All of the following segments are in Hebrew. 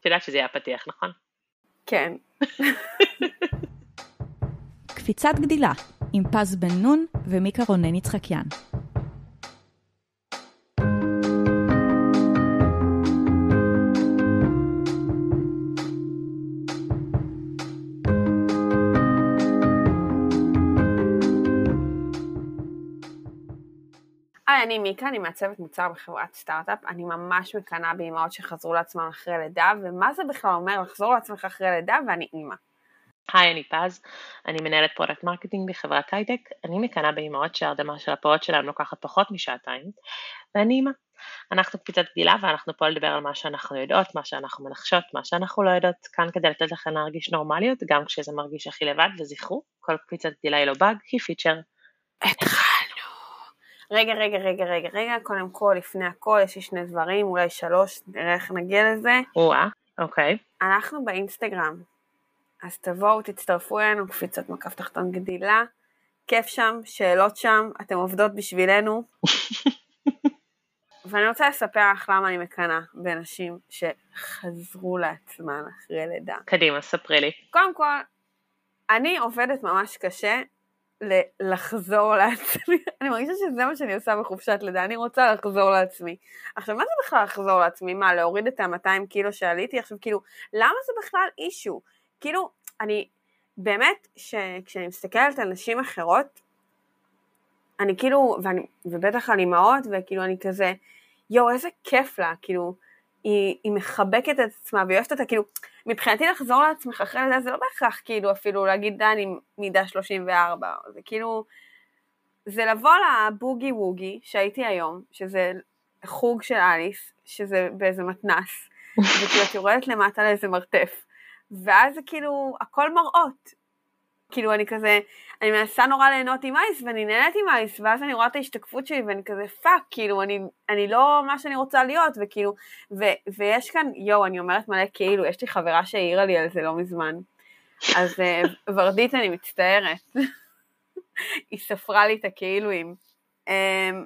את יודעת שזה יהיה הפתיח, נכון? כן. קפיצת גדילה עם פז בן נון ומיקה רונן יצחקיאן. אני מיקה, אני מעצבת מוצר בחברת סטארט-אפ. אני ממש מקנאה באימהות שחזרו לעצמן אחרי לידה, ומה זה בכלל אומר לחזור לעצמך אחרי לידה ואני אימא. היי, אני פז, אני מנהלת product marketing בחברת הייטק. אני מקנאה באימהות שההרדמה של הפעוט שלהם לוקחת פחות משעתיים, ואני אימא. אנחנו קפיצת גדילה ואנחנו פה לדבר על מה שאנחנו יודעות, מה שאנחנו מנחשות, מה שאנחנו לא יודעות, כאן כדי לתת לכם להרגיש נורמליות, גם כשזה מרגיש הכי לבד, וזכרו, כל קפיצת גדילה היא לא באג, היא פיצ'ר. התחלנו. רגע, רגע, רגע, רגע, רגע, קודם כל, לפני הכל, יש לי שני דברים, אולי שלוש, נראה איך נגיע לזה. או-אה, אוקיי. אנחנו באינסטגרם, אז תבואו, תצטרפו אלינו, קפיצת מקף תחתון גדילה, כיף שם, שאלות שם, אתם עובדות בשבילנו. ואני רוצה לספר לך למה אני מקנאה בנשים שחזרו לעצמן אחרי לידה. קדימה, ספרי לי. קודם כל, אני עובדת ממש קשה ל- לחזור לעצמי. אני מרגישה שזה מה שאני עושה בחופשת לידה, אני רוצה לחזור לעצמי. עכשיו, מה זה בכלל לחזור לעצמי? מה, להוריד את ה-200 קילו שעליתי? עכשיו, כאילו, למה זה בכלל אישו? כאילו, אני, באמת, כשאני מסתכלת על נשים אחרות, אני כאילו, ואני, ובטח על אימהות, וכאילו אני כזה, יואו, איזה כיף לה, כאילו, היא, היא מחבקת את עצמה והיא אוהבת אותה, כאילו, מבחינתי לחזור לעצמך אחרי לידה זה לא בהכרח כאילו אפילו להגיד די אני מידה 34, זה כאילו, זה לבוא לבוגי ווגי שהייתי היום, שזה חוג של אליס, שזה באיזה מתנס, וכאילו את יורדת למטה לאיזה מרתף, ואז זה כאילו הכל מראות, כאילו אני כזה, אני מנסה נורא ליהנות עם אליס ואני נהנית עם אליס ואז אני רואה את ההשתקפות שלי ואני כזה fuck, כאילו אני, אני לא מה שאני רוצה להיות וכאילו, ו, ויש כאן, יואו אני אומרת מלא כאילו, יש לי חברה שהעירה לי על זה לא מזמן, אז אה, ורדית אני מצטערת, היא ספרה לי את הכאילואים, אמ,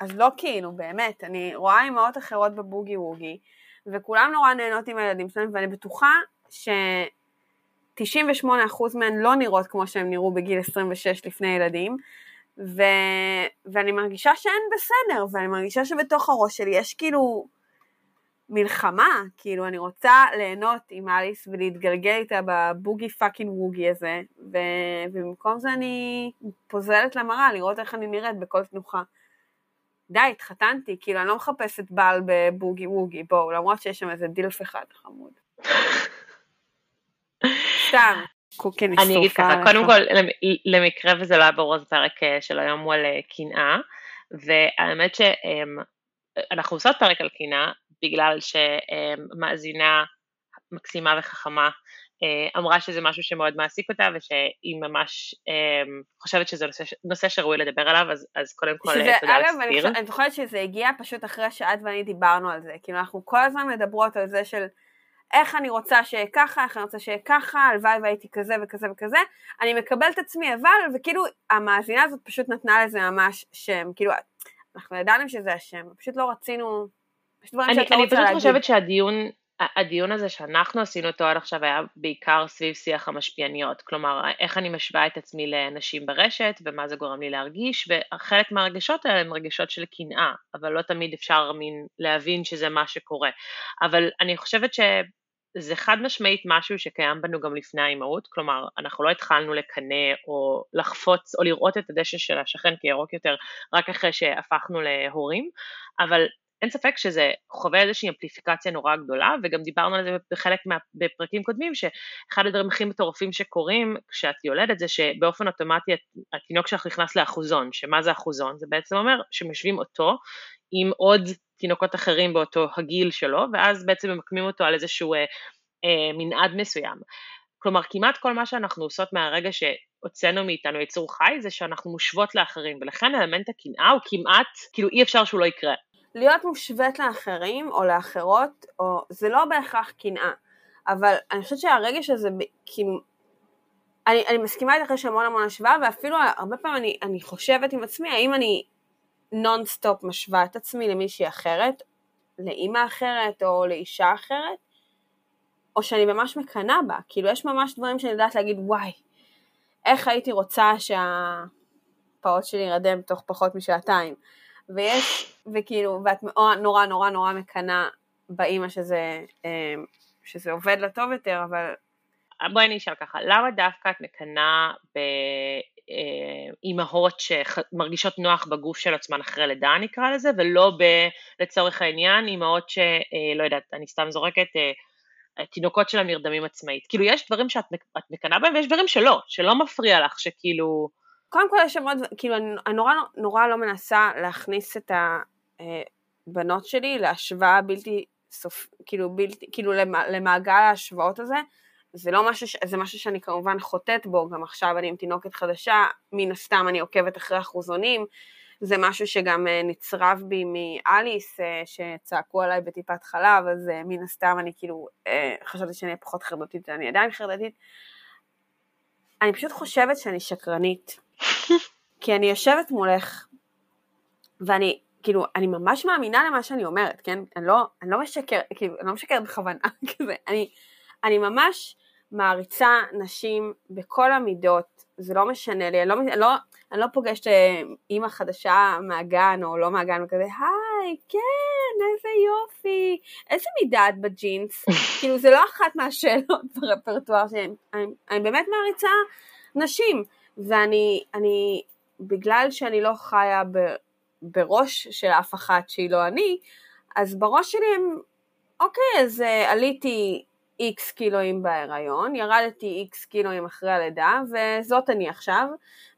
אז לא כאילו באמת, אני רואה אימהות אחרות בבוגי ווגי וכולם נורא נהנות עם הילדים שלהם ואני בטוחה ש... 98% מהן לא נראות כמו שהן נראו בגיל 26 לפני ילדים, ו... ואני מרגישה שהן בסדר, ואני מרגישה שבתוך הראש שלי יש כאילו מלחמה, כאילו אני רוצה ליהנות עם אליס ולהתגלגל איתה בבוגי fucking ווגי הזה, ו... ובמקום זה אני פוזלת למראה לראות איך אני נראית בכל תנוחה. די, התחתנתי, כאילו אני לא מחפשת בעל בבוגי ווגי, בואו, למרות שיש שם איזה DILF אחד חמוד. סתם. אני אגיד ככה, קודם כל, למקרה וזה לא היה ברור, אז הפרק אה, של היום הוא על אה, קנאה, והאמת שאנחנו עושות פרק על קנאה, בגלל שמאזינה מקסימה וחכמה אה, אמרה שזה משהו שמאוד מעסיק אותה ושהיא ממש חושבת שזה נושא, נושא שראוי לדבר עליו אז, אז קודם כל שזה, תודה אגב, על ספיר. אני, אני זוכרת שזה הגיע פשוט אחרי שאת ואני דיברנו על זה, כאילו אנחנו כל הזמן מדברות על זה של איך אני רוצה שיהיה ככה, איך אני רוצה שיהיה ככה, הלוואי והייתי כזה וכזה וכזה, אני מקבלת עצמי, אבל, וכאילו, המאזינה הזאת פשוט נתנה לזה ממש שם, כאילו, אנחנו ידענו שזה השם, פשוט לא רצינו, יש דברים אני, שאת לא אני רוצה פשוט להגיד. חושבת שהדיון, הדיון הזה שאנחנו עשינו אותו עד עכשיו היה בעיקר סביב שיח המשפיעניות, כלומר איך אני משווה את עצמי לנשים ברשת ומה זה גורם לי להרגיש, וחלק מהרגשות האלה הן רגשות של קנאה, אבל לא תמיד אפשר מין להבין שזה מה שקורה, אבל אני חושבת ש... זה חד משמעית משהו שקיים בנו גם לפני האימהות, כלומר אנחנו לא התחלנו לקנא או לחפוץ או לראות את הדשא של השכן כירוק יותר רק אחרי שהפכנו להורים, אבל אין ספק שזה חווה איזושהי אמפליפיקציה נורא גדולה וגם דיברנו על זה בחלק מה, בפרקים קודמים שאחד הדברים הכי מטורפים שקורים כשאת יולדת זה שבאופן אוטומטי התינוק שלך נכנס לאחוזון, שמה זה אחוזון? זה בעצם אומר שמשווים אותו עם עוד תינוקות אחרים באותו הגיל שלו, ואז בעצם ממקמים אותו על איזשהו אה, אה, מנעד מסוים. כלומר, כמעט כל מה שאנחנו עושות מהרגע שהוצאנו מאיתנו יצור חי, זה שאנחנו מושוות לאחרים, ולכן אלמנט הקנאה הוא כמעט, כאילו אי אפשר שהוא לא יקרה. להיות מושווית לאחרים או לאחרות, או, זה לא בהכרח קנאה, אבל אני חושבת שהרגש הזה, כאילו, אני, אני מסכימה איתך שיש המון המון השוואה, ואפילו הרבה פעמים אני, אני חושבת עם עצמי, האם אני נונסטופ משווה את עצמי למישהי אחרת, לאימא אחרת או לאישה אחרת, או שאני ממש מקנאה בה, כאילו יש ממש דברים שאני יודעת להגיד וואי, איך הייתי רוצה שהפעוט שלי ירדם תוך פחות משעתיים, ויש, וכאילו, ואת נורא נורא נורא מקנאה באימא שזה, אה, שזה עובד לטוב יותר, אבל... בואי אני אשאל ככה, למה דווקא את מקנאה באימהות שמרגישות נוח בגוף של עצמן אחרי לידה נקרא לזה, ולא ב, לצורך העניין אימהות שלא יודעת, אני סתם זורקת, התינוקות שלהם נרדמים עצמאית. כאילו יש דברים שאת מקנאה בהם ויש דברים שלא, שלא מפריע לך, שכאילו... קודם כל יש שם עוד, כאילו אני נורא, נורא לא מנסה להכניס את הבנות שלי להשוואה בלתי סוף, כאילו, בלתי, כאילו למעגל ההשוואות הזה, זה לא משהו, זה משהו שאני כמובן חוטאת בו, גם עכשיו אני עם תינוקת חדשה, מן הסתם אני עוקבת אחרי אחוזונים, זה משהו שגם אה, נצרב בי מאליס, אה, שצעקו עליי בטיפת חלב, אז אה, מן הסתם אני כאילו חשבתי שאני אהיה פחות חרדתית, ואני עדיין חרדתית. אני פשוט חושבת שאני שקרנית, כי אני יושבת מולך, ואני, כאילו, אני ממש מאמינה למה שאני אומרת, כן? אני לא, אני לא משקרת, כאילו, אני לא משקרת בכוונה, כזה, אני, אני ממש מעריצה נשים בכל המידות, זה לא משנה לי, אני לא, אני לא, אני לא פוגשת אה, אימא חדשה מהגן או לא מהגן וכזה, היי, כן, איזה יופי, איזה מידה את בג'ינס? כאילו זה לא אחת מהשאלות ברפרטואר שלי, אני, אני באמת מעריצה נשים, ואני, אני, בגלל שאני לא חיה ב, בראש של אף אחת שהיא לא אני, אז בראש שלי הם, אוקיי, אז uh, עליתי איקס קילואים בהיריון, ירדתי איקס קילואים אחרי הלידה, וזאת אני עכשיו,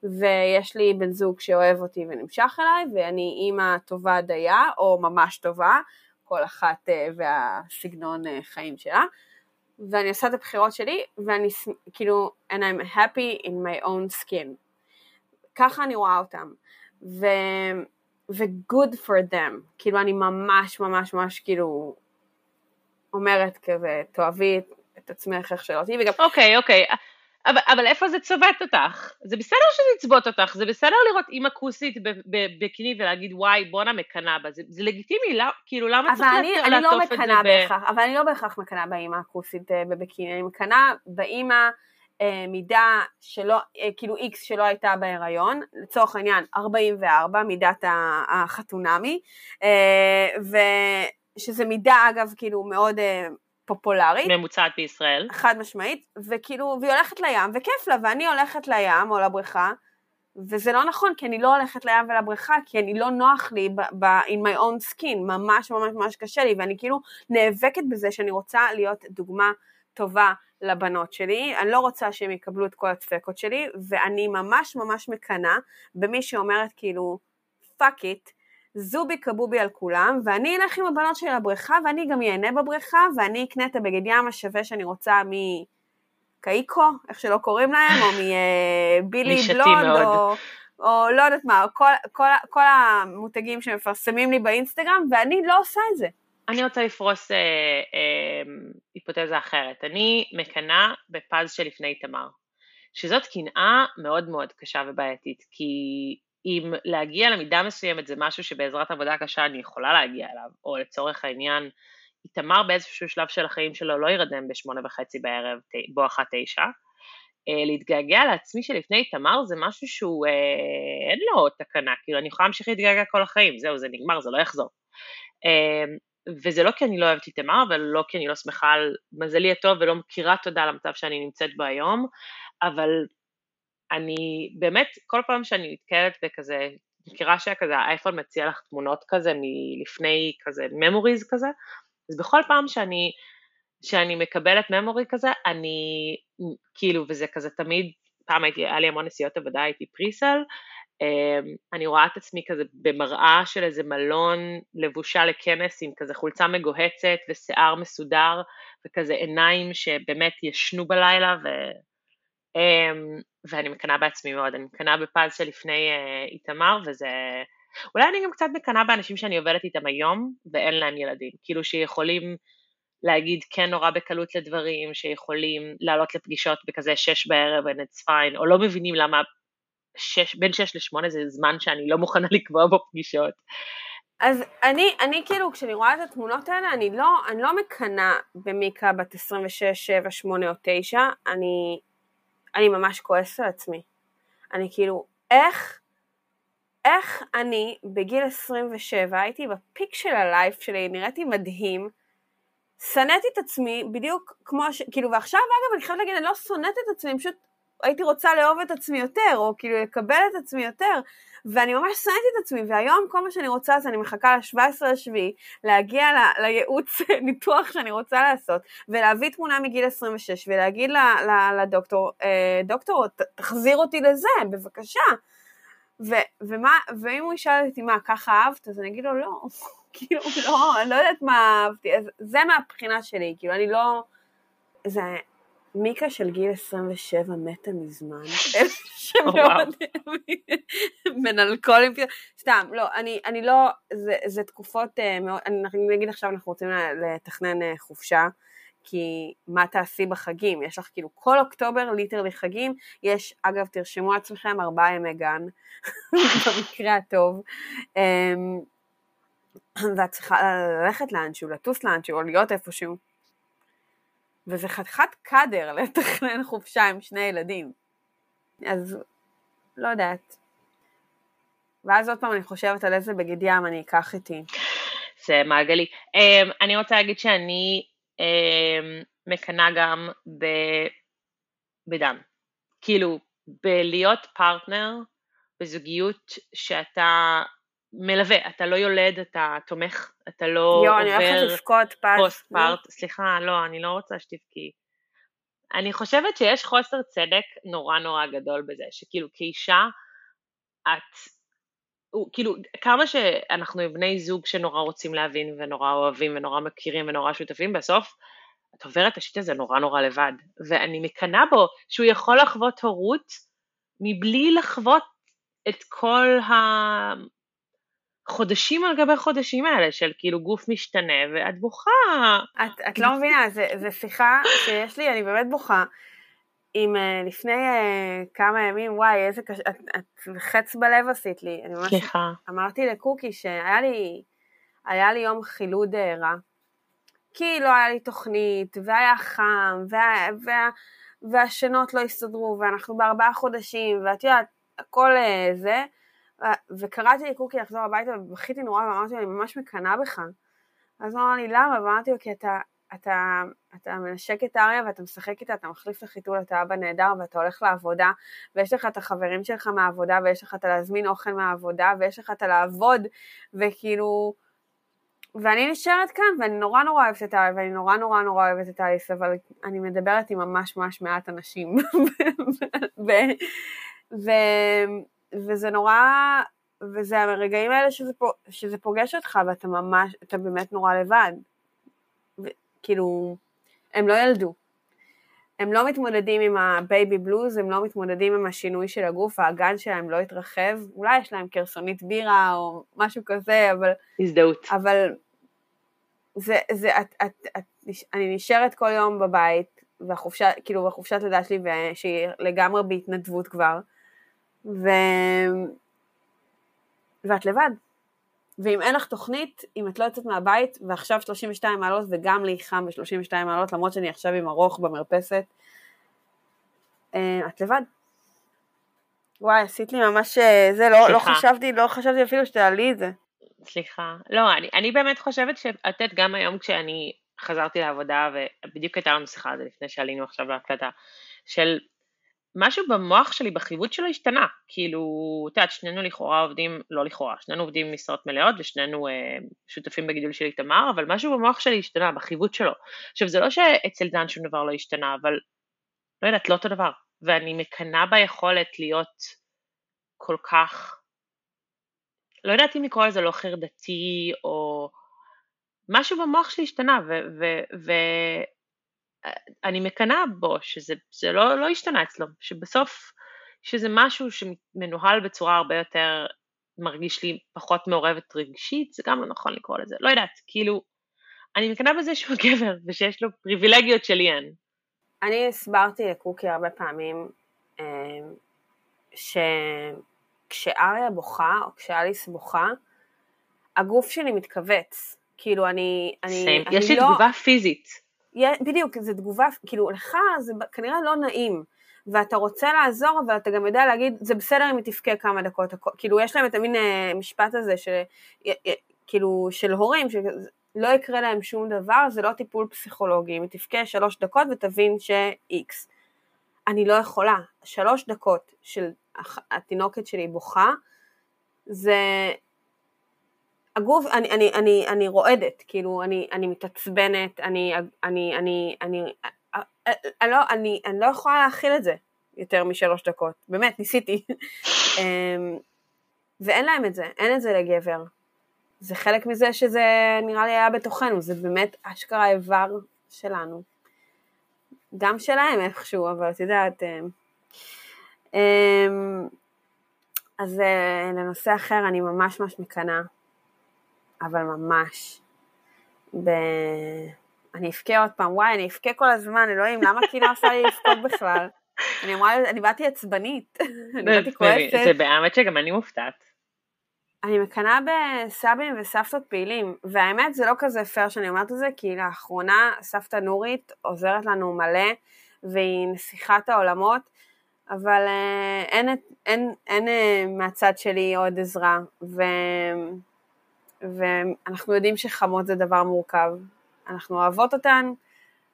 ויש לי בן זוג שאוהב אותי ונמשך אליי, ואני אימא טובה דייה, או ממש טובה, כל אחת uh, והסגנון uh, חיים שלה, ואני עושה את הבחירות שלי, ואני כאילו, and I'm happy in my own skin. ככה אני רואה אותם. ו... ו-good for them, כאילו אני ממש ממש ממש כאילו אומרת כזה, תאהבי את עצמך איך שלא תהיי, וגם... אוקיי, okay, אוקיי, okay. אבל, אבל איפה זה צובט אותך? זה בסדר שזה יצבוט אותך, זה בסדר לראות אימא כוסית בקיני ולהגיד וואי בואנה מקנאה בה, זה, זה לגיטימי, לא, כאילו למה צריך אני, אני לא לעטוף לא את זה ב... אבל אני לא בהכרח מקנאה באימא הכוסית אה, בביקיני, אני מקנאה באימא מידה שלא, אה, כאילו איקס שלא הייתה בהיריון, לצורך העניין 44, מידת החתונמי, אה, ושזה מידה אגב כאילו מאוד פופולרית. ממוצעת בישראל. חד משמעית, וכאילו, והיא הולכת לים, וכיף לה, ואני הולכת לים או לבריכה, וזה לא נכון, כי אני לא הולכת לים ולבריכה, כי אני לא נוח לי ב- ב- in my own skin, ממש ממש ממש קשה לי, ואני כאילו נאבקת בזה שאני רוצה להיות דוגמה טובה לבנות שלי, אני לא רוצה שהם יקבלו את כל הדפקות שלי, ואני ממש ממש מקנאה במי שאומרת כאילו, fuck it, זובי קבובי על כולם, ואני אלך עם הבנות שלי לבריכה, ואני גם ייהנה בבריכה, ואני אקנה את הבגד ים השווה שאני רוצה מקאיקו, איך שלא קוראים להם, או מבילי בלונד, או, או לא יודעת מה, כל, כל, כל המותגים שמפרסמים לי באינסטגרם, ואני לא עושה את זה. אני רוצה לפרוס אה, אה, היפותזה אחרת. אני מקנאה בפז שלפני תמר, שזאת קנאה מאוד מאוד קשה ובעייתית, כי אם להגיע למידה מסוימת זה משהו שבעזרת עבודה קשה אני יכולה להגיע אליו, או לצורך העניין, איתמר באיזשהו שלב של החיים שלו לא ירדם בשמונה וחצי בערב בואכה תשע, אה, להתגעגע לעצמי שלפני איתמר זה משהו שהוא, אה, אין לו תקנה, כאילו אני יכולה להמשיך להתגעגע כל החיים, זהו, זה נגמר, זה לא יחזור. אה, וזה לא כי אני לא אוהבת את תמר, ולא כי אני לא שמחה על מזלי הטוב ולא מכירה תודה למצב שאני נמצאת בו היום, אבל אני באמת, כל פעם שאני נתקלת בכזה, מכירה שכזה האייפון מציע לך תמונות כזה מלפני כזה memories כזה, אז בכל פעם שאני, שאני מקבלת memory כזה, אני כאילו, וזה כזה תמיד, פעם הייתי, היה לי המון נסיעות עבודה, הייתי פריסל, אני רואה את עצמי כזה במראה של איזה מלון לבושה לכנס עם כזה חולצה מגוהצת ושיער מסודר וכזה עיניים שבאמת ישנו בלילה ו... אמ, ואני מקנאה בעצמי מאוד, אני מקנאה בפז שלפני אה, איתמר וזה... אולי אני גם קצת מקנאה באנשים שאני עובדת איתם היום ואין להם ילדים, כאילו שיכולים להגיד כן נורא בקלות לדברים, שיכולים לעלות לפגישות בכזה שש בערב and it's fine, או לא מבינים למה שש, בין 6 ל-8 זה זמן שאני לא מוכנה לקבוע בו פגישות. אז אני, אני כאילו, כשאני רואה את התמונות האלה, אני לא, אני לא מקנאה במיקה בת 26, 7, 8 או 9, אני, אני ממש כועסת על עצמי. אני כאילו, איך, איך אני בגיל 27, הייתי בפיק של הלייף שלי, נראיתי מדהים, שנאתי את עצמי בדיוק כמו ש... כאילו, ועכשיו אגב אני חייבת להגיד, אני לא שונאת את עצמי, אני פשוט הייתי רוצה לאהוב את עצמי יותר, או כאילו לקבל את עצמי יותר, ואני ממש שנאתי את עצמי, והיום כל מה שאני רוצה זה אני מחכה ל-17 לשביעי, להגיע ל- לייעוץ ניתוח שאני רוצה לעשות, ולהביא תמונה מגיל 26, ולהגיד ל- ל- לדוקטור, אה, דוקטור, ת- תחזיר אותי לזה, בבקשה. ו- ומה, ואם הוא ישאל אותי מה, ככה אהבת? אז אני אגיד לו לא, כאילו לא, אני לא יודעת מה אהבתי, אז זה מהבחינה שלי, כאילו אני לא, זה, מיקה של גיל 27 מתה מזמן, שמאוד מנלקולים, סתם, לא, אני, אני לא, זה, זה תקופות uh, מאוד, אני, אגיד עכשיו אנחנו רוצים לתכנן uh, חופשה, כי מה תעשי בחגים, יש לך כאילו כל אוקטובר ליטרלי חגים, יש, אגב תרשמו לעצמכם ארבעה ימי גן, במקרה הטוב, um, ואת צריכה ללכת לאנשהו, לטוס לאנשהו, או להיות איפשהו. וזה חתיכת קאדר לתכנן חופשה עם שני ילדים. אז לא יודעת. ואז עוד פעם אני חושבת על איזה בגד ים אני אקח איתי. זה מעגלי. Um, אני רוצה להגיד שאני um, מקנאה גם ב... בדם. כאילו, בלהיות פרטנר בזוגיות שאתה מלווה, אתה לא יולד, אתה תומך, אתה לא יו, עובר אני הולכת לבכות פוסט פארט, סליחה, לא, אני לא רוצה שתבכי. אני חושבת שיש חוסר צדק נורא נורא גדול בזה, שכאילו כאישה, את, הוא, כאילו, כמה שאנחנו בני זוג שנורא רוצים להבין ונורא אוהבים ונורא מכירים ונורא שותפים, בסוף את עוברת את השיט הזה נורא נורא לבד. ואני מקנאה בו שהוא יכול לחוות הורות מבלי לחוות את כל ה... חודשים על גבי חודשים האלה של כאילו גוף משתנה ואת בוכה. את, את לא מבינה, זה שיחה שיש לי, אני באמת בוכה. עם uh, לפני uh, כמה ימים, וואי, איזה קשה, את, את חץ בלב עשית לי. אני ממש סליחה. אמרתי לקוקי שהיה לי, היה לי יום חילוד uh, רע. כי לא היה לי תוכנית, והיה חם, וה, וה, והשנות לא הסתדרו, ואנחנו בארבעה חודשים, ואת יודעת, הכל זה. וקראתי לקוקי לחזור הביתה ובכיתי נורא ואמרתי לו, אני ממש מקנאה בך. אז הוא אמר לי, למה? ואמרתי לו, כי אתה, אתה, אתה מנשק את אריה ואתה משחק איתה, אתה מחליף לחיתול, אתה אבא נהדר ואתה הולך לעבודה, ויש לך את החברים שלך מהעבודה, ויש לך את להזמין אוכל מהעבודה, ויש לך את לעבוד, וכאילו... ואני נשארת כאן, ואני נורא נורא אוהבת את אריה, ואני נורא נורא נורא אוהבת את אליס, אבל אני מדברת עם ממש ממש מעט אנשים. ו... ו... וזה נורא, וזה הרגעים האלה שזה, שזה פוגש אותך ואתה ממש, אתה באמת נורא לבד. כאילו, הם לא ילדו. הם לא מתמודדים עם ה baby blues, הם לא מתמודדים עם השינוי של הגוף, האגן שלהם לא התרחב, אולי יש להם כרסונית בירה או משהו כזה, אבל... הזדהות. אבל זה, זה, את, את, את, אני נשארת כל יום בבית, והחופשה, כאילו בחופשת לידה שלי, שהיא לגמרי בהתנדבות כבר, ו... ואת לבד. ואם אין לך תוכנית, אם את לא יוצאת מהבית, ועכשיו 32 מעלות וגם לי חם ב-32 מעלות, למרות שאני עכשיו עם ארוך במרפסת, אה, את לבד. וואי, עשית לי ממש, אה, זה, לא, לא חשבתי, לא חשבתי אפילו שתעלי את זה. סליחה. לא, אני, אני באמת חושבת שאת יודעת, גם היום כשאני חזרתי לעבודה, ובדיוק הייתה לנו שיחה על זה לפני שעלינו עכשיו להקלטה, של משהו במוח שלי, בחיווט שלו השתנה, כאילו, את יודעת, שנינו לכאורה עובדים, לא לכאורה, שנינו עובדים משרות מלאות ושנינו אה, שותפים בגידול של איתמר, אבל משהו במוח שלי השתנה, בחיווט שלו. עכשיו, זה לא שאצל דן שום דבר לא השתנה, אבל לא יודעת, לא אותו דבר. ואני מקנאה ביכולת להיות כל כך, לא יודעת אם לקרוא לזה לא חרדתי, או משהו במוח שלי השתנה, ו... ו-, ו- אני מקנאה בו, שזה לא, לא השתנה אצלו, שבסוף שזה משהו שמנוהל בצורה הרבה יותר, מרגיש לי פחות מעורבת רגשית, זה גם לא נכון לקרוא לזה, לא יודעת, כאילו, אני מקנאה בזה שהוא גבר ושיש לו פריבילגיות שלי אין. אני הסברתי לקוקי הרבה פעמים, אה, שכשאריה בוכה, או כשאליס בוכה, הגוף שלי מתכווץ. כאילו, אני... אני, אני יש לי לא... תגובה פיזית. בדיוק, זו תגובה, כאילו, לך זה כנראה לא נעים. ואתה רוצה לעזור, אבל אתה גם יודע להגיד, זה בסדר אם היא תבכה כמה דקות, כאילו יש להם את המין אה, משפט הזה, של, כאילו, של הורים, שלא יקרה להם שום דבר, זה לא טיפול פסיכולוגי, אם היא תבכה שלוש דקות ותבין ש-X. אני לא יכולה, שלוש דקות של התינוקת שלי בוכה, זה... הגוף, אני, אני, אני, אני רועדת, כאילו, אני, אני מתעצבנת, אני, אני, אני, אני, אני לא, אני, אני לא יכולה להכיל את זה יותר משלוש דקות, באמת, ניסיתי. אמ, ואין להם את זה, אין את זה לגבר. זה חלק מזה שזה נראה לי היה בתוכנו, זה באמת אשכרה איבר שלנו. גם שלהם איכשהו, אבל את יודעת... אמ, אמ, אז אה, לנושא אחר, אני ממש ממש מקנאה, אבל ממש, ב... אני אבכה עוד פעם, וואי, אני אבכה כל הזמן, אלוהים, למה כאילו עושה לי לבכות בכלל? אני אמרה, אני באתי עצבנית, אני באתי כועסת. זה באמת שגם אני מופתעת. אני מקנאה בסבים וסבתות פעילים, והאמת זה לא כזה פייר שאני אומרת את זה, כי לאחרונה סבתא נורית עוזרת לנו מלא, והיא נסיכת העולמות, אבל אה, אין, אין, אין, אין אה, מהצד שלי עוד עזרה, ו, ואנחנו יודעים שחמות זה דבר מורכב, אנחנו אוהבות אותן,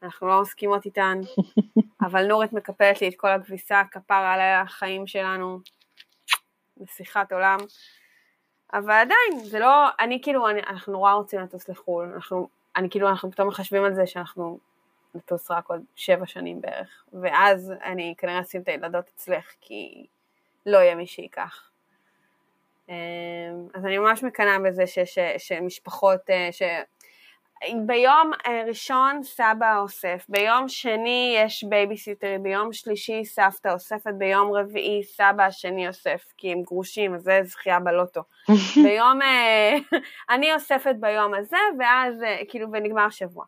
אנחנו לא מסכימות איתן, אבל נורית מקפלת לי את כל הכביסה, כפרה על החיים שלנו, נסיכת עולם. אבל עדיין, זה לא, אני כאילו, אני, אנחנו נורא רוצים לטוס לחו"ל, אנחנו, אני כאילו, אנחנו פתאום מחשבים על זה שאנחנו נטוס רק עוד שבע שנים בערך, ואז אני כנראה אשים את הילדות אצלך, כי לא יהיה מי שייקח. אמ, אז אני ממש מקנאה בזה שיש שמשפחות, אה, ש... ביום אה, ראשון סבא אוסף, ביום שני יש בייביסיטר, ביום שלישי סבתא אוספת, ביום רביעי סבא השני אוסף, כי הם גרושים, אז זה זכייה בלוטו. ביום, אה, אני אוספת ביום הזה, ואז כאילו, ונגמר השבוע.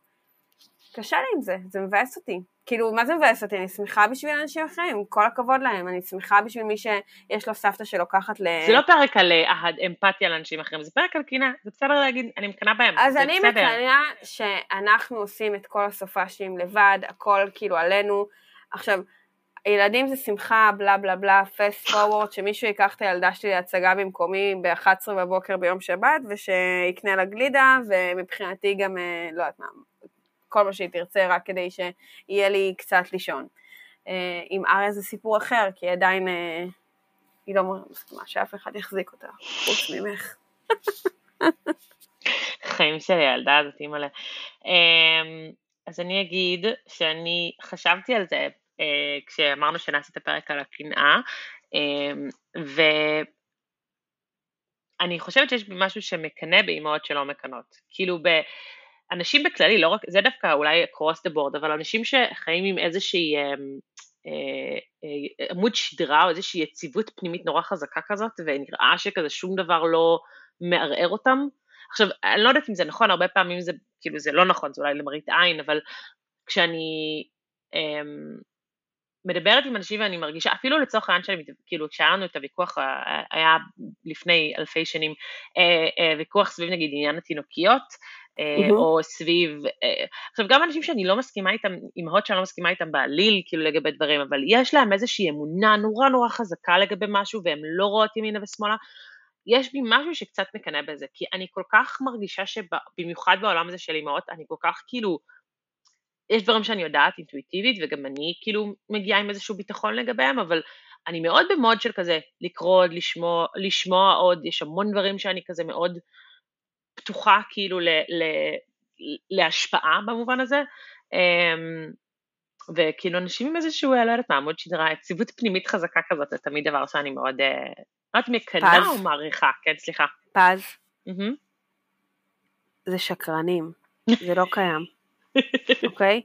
קשה לי עם זה, זה מבאס אותי. כאילו, מה זה מבאס אותי? אני שמחה בשביל אנשים אחרים, כל הכבוד להם, אני שמחה בשביל מי שיש לו סבתא שלוקחת ל... זה לא פרק על אה, אמפתיה לאנשים אחרים, זה פרק על קינה, זה בסדר להגיד, אני מקנאה בהם, אז אני מקנאה שאנחנו עושים את כל הסופאשים לבד, הכל כאילו עלינו. עכשיו, ילדים זה שמחה, בלה בלה בלה, פסט פורוורד, שמישהו ייקח את הילדה שלי להצגה במקומי ב-11 בבוקר ביום שבת, ושיקנה לה גלידה, ומבחינתי גם, אה, לא יודעת מה, כל מה שהיא תרצה רק כדי שיהיה לי קצת לישון. אה, עם אריה זה סיפור אחר, כי עדיין אה, היא לא מסכימה שאף אחד יחזיק אותה, חוץ ממך. חיים של הילדה הזאת, אימא'לה. אמ, אז אני אגיד שאני חשבתי על זה אה, כשאמרנו שנעשה את הפרק על הקנאה, אמ, ואני חושבת שיש משהו שמקנא באימהות שלא מקנות. כאילו אנשים בכללי, לא רק, זה דווקא אולי across the board, אבל אנשים שחיים עם איזושהי אה, אה, אה, עמוד שדרה או איזושהי יציבות פנימית נורא חזקה כזאת, ונראה שכזה שום דבר לא מערער אותם. עכשיו, אני לא יודעת אם זה נכון, הרבה פעמים זה, כאילו זה לא נכון, זה אולי למראית עין, אבל כשאני אה, מדברת עם אנשים ואני מרגישה, אפילו לצורך העניין שאני, כאילו כשהיה לנו את הוויכוח, היה לפני אלפי שנים, אה, אה, ויכוח סביב נגיד עניין התינוקיות, mm-hmm. או סביב, אה, עכשיו גם אנשים שאני לא מסכימה איתם, אימהות שאני לא מסכימה איתם בעליל, כאילו לגבי דברים, אבל יש להם איזושהי אמונה נורא נורא חזקה לגבי משהו והם לא רואות ימינה ושמאלה, יש בי משהו שקצת מקנא בזה, כי אני כל כך מרגישה שבמיוחד בעולם הזה של אימהות, אני כל כך כאילו, יש דברים שאני יודעת אינטואיטיבית וגם אני כאילו מגיעה עם איזשהו ביטחון לגביהם, אבל אני מאוד במוד של כזה לקרוא עוד, לשמוע, לשמוע עוד, יש המון דברים שאני כזה מאוד פתוחה כאילו ל, ל, להשפעה במובן הזה, אמ, וכאילו אנשים עם איזשהו, לא יודעת מה, עמוד שדרה, יציבות פנימית חזקה כזאת, זה תמיד דבר שאני מאוד, אה, לא יודעת מקנאה או מעריכה, כן, סליחה. פז. זה שקרנים, זה לא קיים, אוקיי?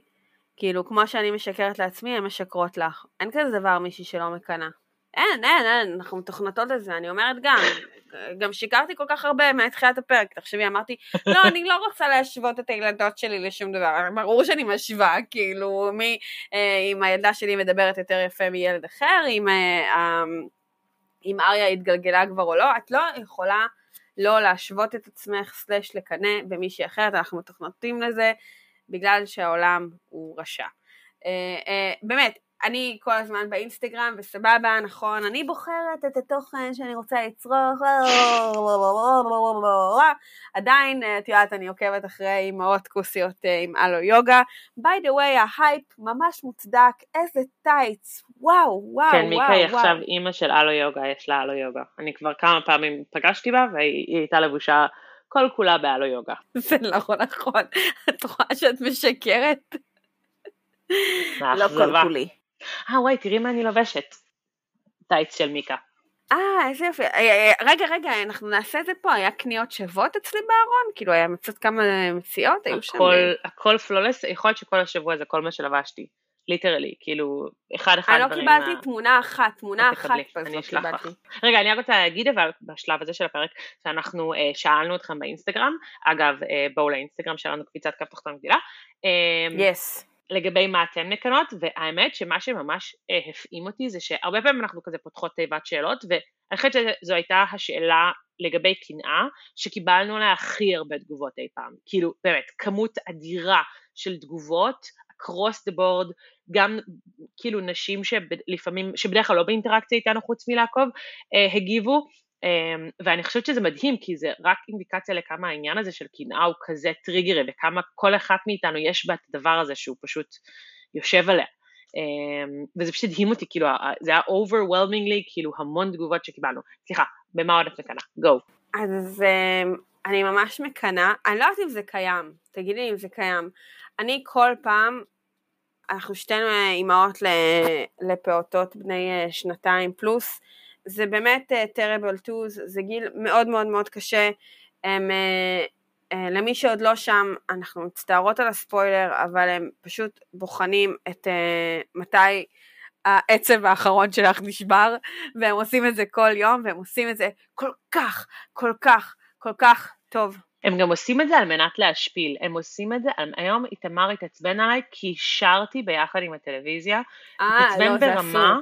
כאילו, כמו שאני משקרת לעצמי, הן משקרות לך. אין כזה דבר מישהי שלא מקנאה. אין, אין, אין, אנחנו מתוכנתות לזה, אני אומרת גם, גם שיקרתי כל כך הרבה מתחילת הפרק, תחשבי, אמרתי, לא, אני לא רוצה להשוות את הילדות שלי לשום דבר, ברור שאני משווה, כאילו, מי, אה, אם הילדה שלי מדברת יותר יפה מילד אחר, אם, אה, אם אריה התגלגלה כבר או לא, את לא יכולה לא להשוות את עצמך סלש לקנא במישהי אחרת, אנחנו מתוכנתים לזה בגלל שהעולם הוא רשע. אה, אה, באמת, אני כל הזמן באינסטגרם וסבבה, נכון, אני בוחרת את התוכן שאני רוצה לצרוך, עדיין, את יודעת, אני עוקבת אחרי אימהות כוסיות עם ה Alo Yoga. by the way, ההייפ ממש מוצדק, איזה טייץ, וואו, וואו, כן, מיקה היא וואו. עכשיו אימא של ה Alo Yoga, יש לה Alo Yoga. אני כבר כמה פעמים פגשתי בה והיא הייתה לבושה כל כולה בהלו יוגה. זה לא נכון, את רואה שאת משקרת? לא כל. כולי. אה וואי, תראי מה אני לובשת. טייץ של מיקה. אה, איזה יופי. אה, אה, רגע, רגע, אנחנו נעשה את זה פה, היה קניות שוות אצלי בארון? כאילו, היה מצאת כמה מציאות? היו שם... הכל, פלולס, יכול להיות שכל השבוע זה כל מה שלבשתי. ליטרלי, כאילו, אחד אחד אני לא קיבלתי מה- תמונה אחת, תמונה אחת כזאת אני אשלח לך. רגע, אני רק רוצה להגיד אבל בשלב הזה של הפרק, שאנחנו אה, שאלנו אתכם באינסטגרם, אגב, אה, בואו לאינסטגרם שלנו קפיצת כף תחתון גדילה, אה, יס. לגבי מה אתן מקנות, והאמת שמה שממש אה, הפעים אותי זה שהרבה פעמים אנחנו כזה פותחות תיבת שאלות, ואני חושבת שזו הייתה השאלה לגבי קנאה, שקיבלנו עליה הכי הרבה תגובות אי פעם. כאילו, באמת, כמות אדירה של תגובות, across the board, גם כאילו נשים שלפעמים, שבדרך כלל לא באינטראקציה איתנו חוץ מלעקוב, אה, הגיבו, ואני חושבת שזה מדהים, כי זה רק אינדיקציה לכמה העניין הזה של קנאה הוא כזה טריגרי, וכמה כל אחת מאיתנו יש בה את הדבר הזה שהוא פשוט יושב עליה. אה, וזה פשוט הדהים אותי, כאילו, זה היה overwhelmingly, כאילו, המון תגובות שקיבלנו. סליחה, במה עוד את מקנאה? גו. אז אמ, אני ממש מקנאה, אני לא יודעת אם זה קיים, תגידי לי אם זה קיים. אני כל פעם, אנחנו שתינו אה, אימהות לפעוטות בני אה, שנתיים פלוס, זה באמת אה, terrible twos, זה גיל מאוד מאוד מאוד קשה. הם, אה, אה, למי שעוד לא שם, אנחנו מצטערות על הספוילר, אבל הם פשוט בוחנים את אה, מתי העצב האחרון שלך נשבר, והם עושים את זה כל יום, והם עושים את זה כל כך, כל כך, כל כך טוב. הם גם עושים את זה על מנת להשפיל, הם עושים את זה, היום איתמר התעצבן עליי כי שרתי ביחד עם הטלוויזיה, התעצבן לא, ברמה.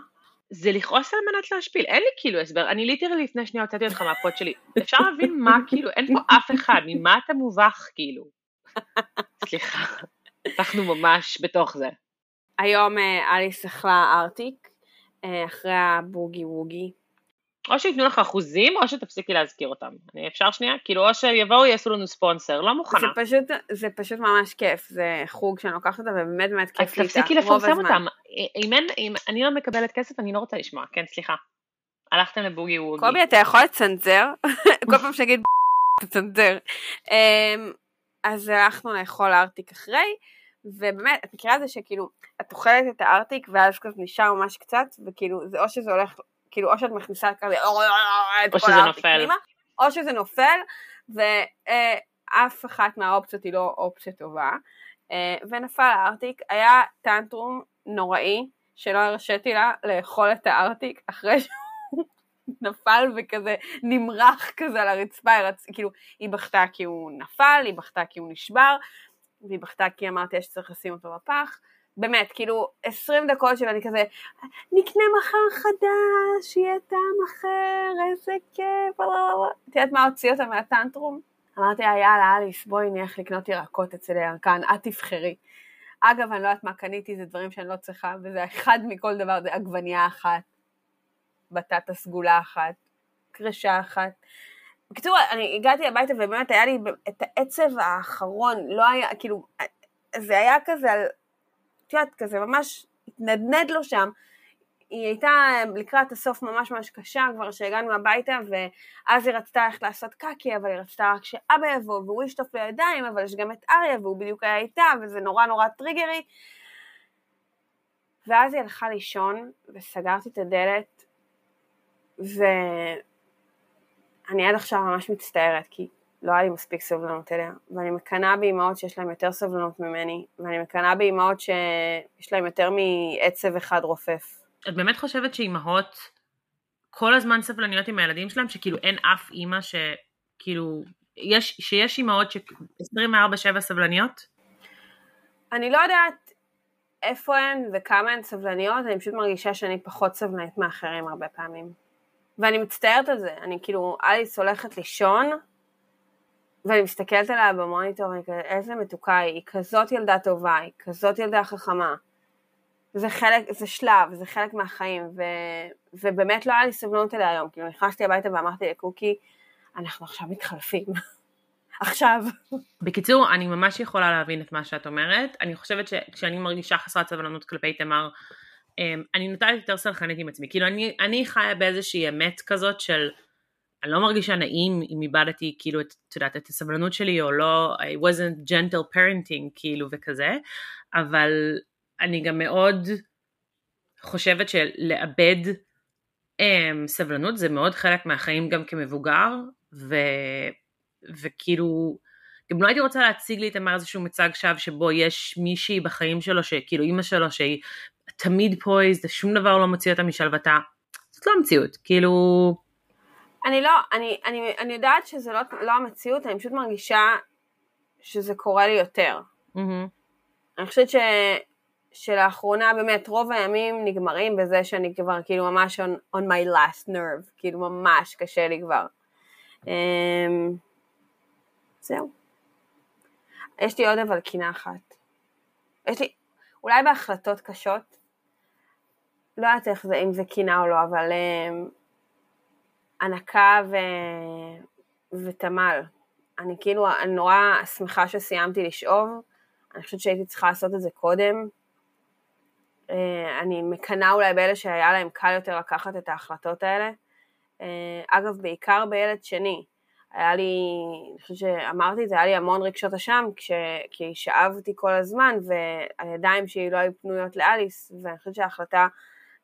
זה לכעוס על מנת להשפיל, אין לי כאילו הסבר, אני literally לפני שנייה הוצאתי אותך מהפות שלי, אפשר להבין מה כאילו, אין פה אף אחד, ממה אתה מובך כאילו? סליחה, אנחנו ממש בתוך זה. היום אה, אליס אכלה ארטיק, אה, אחרי הבוגי ווגי. או שייתנו לך אחוזים, או שתפסיקי להזכיר אותם. אפשר שנייה? כאילו, או שיבואו יעשו לנו ספונסר, לא זה מוכנה. פשוט, זה פשוט ממש כיף, זה חוג שאני לוקחת אותה ובאמת באמת אז כיף לי איתה, תפסיקי רוב לפרסם. אותם. אם אין, אם אני לא מקבלת כסף, אני לא רוצה לשמוע. כן, סליחה. הלכתם לבוגי ווגי. קובי, אתה יכול לצנזר? כל פעם שנגיד תצנזר. אמ, אז הלכנו לאכול ארטיק אחרי, ובאמת, את מכירה את זה שכאילו, את אוכלת את הארטיק ואז כזה נשאר ממש קצת, וכאילו, זה או שזה הולך, כאילו, או שאת מכניסה כזה, או שזה נופל. או שזה נופל, ואף אחת מהאופציות היא לא אופציה טובה. אה, ונפל הארטיק, היה טנטרום נוראי, שלא הרשיתי לה לאכול את הארטיק אחרי שהוא נפל וכזה נמרח כזה על הרצפה, היא רצ... כאילו היא בכתה כי הוא נפל, היא בכתה כי הוא נשבר, והיא בכתה כי אמרתי שצריך לשים אותו בפח. באמת, כאילו, 20 דקות של אני כזה, נקנה מחר חדש, יהיה טעם אחר, איזה כיף, את יודעת מה הוציא אותה מהטנטרום? אמרתי לה, יאללה, אליס, בואי נלך לקנות ירקות אצל הירקן, את תבחרי. אגב, אני לא יודעת מה קניתי, זה דברים שאני לא צריכה, וזה אחד מכל דבר, זה עגבנייה אחת, בטטה סגולה אחת, קרשה אחת. בקיצור, אני הגעתי הביתה ובאמת היה לי את העצב האחרון, לא היה, כאילו, זה היה כזה על, את יודעת, כזה ממש התנדנד לו שם. היא הייתה לקראת הסוף ממש ממש קשה כבר שהגענו הביתה ואז היא רצתה ללכת לעשות קקי אבל היא רצתה רק שאבא יבוא והוא ישטוף לידיים אבל יש גם את אריה והוא בדיוק היה איתה וזה נורא נורא טריגרי ואז היא הלכה לישון וסגרתי את הדלת ואני עד עכשיו ממש מצטערת כי לא היה לי מספיק סבלנות אליה ואני מקנאה באימהות שיש להן יותר סבלנות ממני ואני מקנאה באימהות שיש להן יותר מעצב אחד רופף את באמת חושבת שאימהות כל הזמן סבלניות עם הילדים שלהם, שכאילו אין אף אימא שכאילו, יש, שיש אימהות ש-24/7 סבלניות? אני לא יודעת איפה הן וכמה הן סבלניות, אני פשוט מרגישה שאני פחות סבלנית מאחרים הרבה פעמים. ואני מצטערת על זה, אני כאילו, אליס הולכת לישון, ואני מסתכלת עליה במוניטור, ואני כזה, איזה מתוקה היא, היא כזאת ילדה טובה, היא כזאת ילדה חכמה. זה חלק, זה שלב, זה חלק מהחיים, ו, ובאמת לא היה לי סבלנות אליה היום, כאילו נכנסתי הביתה ואמרתי לקוקי, אנחנו עכשיו מתחלפים. עכשיו. בקיצור, אני ממש יכולה להבין את מה שאת אומרת. אני חושבת שכשאני מרגישה חסרת סבלנות כלפי תמר, אמ, אני נוטה יותר סלחנית עם עצמי. כאילו, אני, אני חיה באיזושהי אמת כזאת של, אני לא מרגישה נעים אם איבדתי, כאילו, את, את יודעת, את הסבלנות שלי, או לא, I wasn't gentle parenting, כאילו, וכזה, אבל אני גם מאוד חושבת שלאבד um, סבלנות זה מאוד חלק מהחיים גם כמבוגר, ו... וכאילו, גם לא הייתי רוצה להציג לי את אמר איזשהו מצג שווא שבו יש מישהי בחיים שלו, שכאילו אימא שלו שהיא תמיד פויז, שום דבר לא מוציא אותה משלוותה, זאת לא המציאות, כאילו... אני לא, אני, אני, אני יודעת שזה לא, לא המציאות, אני פשוט מרגישה שזה קורה לי יותר. Mm-hmm. אני חושבת ש, שלאחרונה באמת רוב הימים נגמרים בזה שאני כבר כאילו ממש on, on my last nerve, כאילו ממש קשה לי כבר. Um, זהו. יש לי עוד אבל קינה אחת. יש לי, אולי בהחלטות קשות, לא יודעת איך זה, אם זה קינה או לא, אבל um, הנקה ו... ותמל. אני כאילו, אני נורא שמחה שסיימתי לשאוב, אני חושבת שהייתי צריכה לעשות את זה קודם. Uh, אני מקנאה אולי באלה שהיה להם קל יותר לקחת את ההחלטות האלה. Uh, אגב, בעיקר בילד שני. היה לי, אני חושבת שאמרתי את זה, היה לי המון רגשות אשם, כש, כי שאבתי כל הזמן, והידיים שלי לא היו פנויות לאליס, ואני חושבת שההחלטה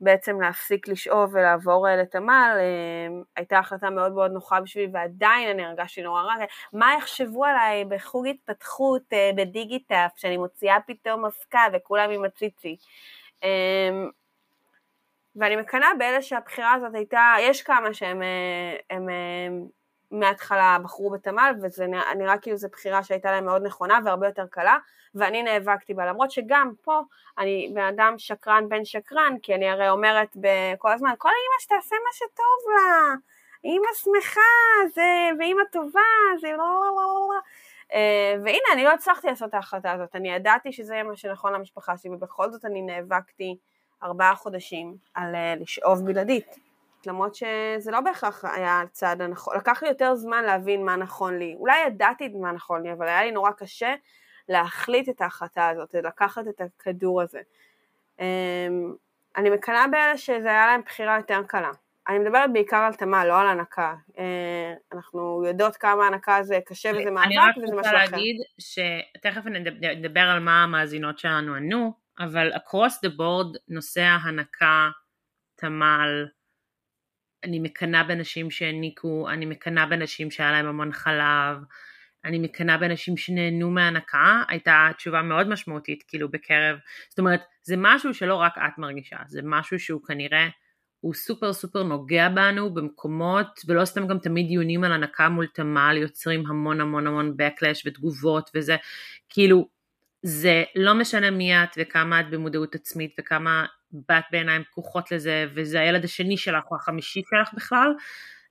בעצם להפסיק לשאוב ולעבור לתמ"ל, אה, הייתה החלטה מאוד מאוד נוחה בשבילי, ועדיין אני הרגשתי נורא רע, מה יחשבו עליי בחוג התפתחות אה, בדיגיטאפ, שאני מוציאה פתאום הפקה וכולם עם הציצי. אה, ואני מקנאה באלה שהבחירה הזאת הייתה, יש כמה שהם הם, הם, מההתחלה בחרו בתמ"ל, וזה נראה, נראה כאילו זו בחירה שהייתה להם מאוד נכונה והרבה יותר קלה, ואני נאבקתי בה, למרות שגם פה אני בן אדם שקרן בן שקרן, כי אני הרי אומרת כל הזמן, כל אימא שתעשה מה שטוב לה, אימא שמחה, זה, ואימא טובה, זה לא לא לא לא לא. והנה, אני לא הצלחתי לעשות את ההחלטה הזאת, אני ידעתי שזה מה שנכון למשפחה שלי, ובכל זאת אני נאבקתי ארבעה חודשים על אה, לשאוב בלעדית. למרות שזה לא בהכרח היה הצעד הנכון, לקח לי יותר זמן להבין מה נכון לי, אולי ידעתי מה נכון לי, אבל היה לי נורא קשה להחליט את ההחלטה הזאת, לקחת את הכדור הזה. אמ, אני מקנאה באלה שזה היה להם בחירה יותר קלה. אני מדברת בעיקר על תמה, לא על הנקה. אה, אנחנו יודעות כמה הנקה זה קשה וזה מאבק וזה משהו אחר. אני רק רוצה להגיד שתכף נדבר על מה המאזינות שלנו ענו, אבל across the board נושא ההנקה, תמ"ל, אני מקנאה בנשים שהעניקו, אני מקנאה בנשים שהיה להם המון חלב, אני מקנאה בנשים שנהנו מהנקה, הייתה תשובה מאוד משמעותית כאילו בקרב, זאת אומרת זה משהו שלא רק את מרגישה, זה משהו שהוא כנראה, הוא סופר סופר נוגע בנו במקומות, ולא סתם גם תמיד דיונים על הנקה מול תמ"ל יוצרים המון המון המון backlash ותגובות וזה, כאילו זה לא משנה מי את וכמה את במודעות עצמית וכמה בת בעיניים פקוחות לזה, וזה הילד השני שלך או החמישי שלך בכלל.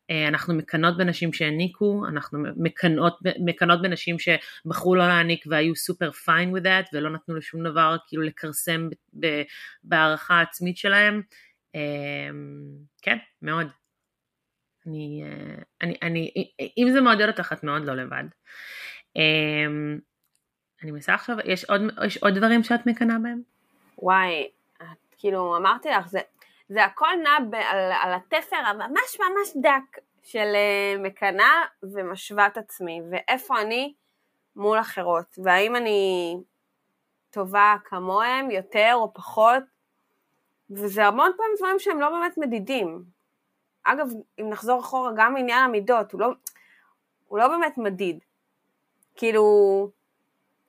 אה, אנחנו מקנות בנשים שהעניקו, אנחנו מקנות, מקנות בנשים שבחרו לא להעניק והיו סופר פיין with that ולא נתנו לשום דבר כאילו לכרסם בהערכה העצמית שלהם. אה, כן, מאוד. אני, אה, אני, אני, אם זה מעודד אותך את מאוד לא לבד. אני מנסה עכשיו, יש עוד, יש עוד דברים שאת מקנאה בהם? וואי, כאילו אמרתי לך, זה, זה הכל נע ב, על, על התפר הממש ממש דק של מקנאה ומשווה את עצמי, ואיפה אני מול אחרות, והאם אני טובה כמוהם יותר או פחות, וזה המון פעמים דברים שהם לא באמת מדידים. אגב, אם נחזור אחורה, גם עניין המידות, הוא לא, הוא לא באמת מדיד. כאילו,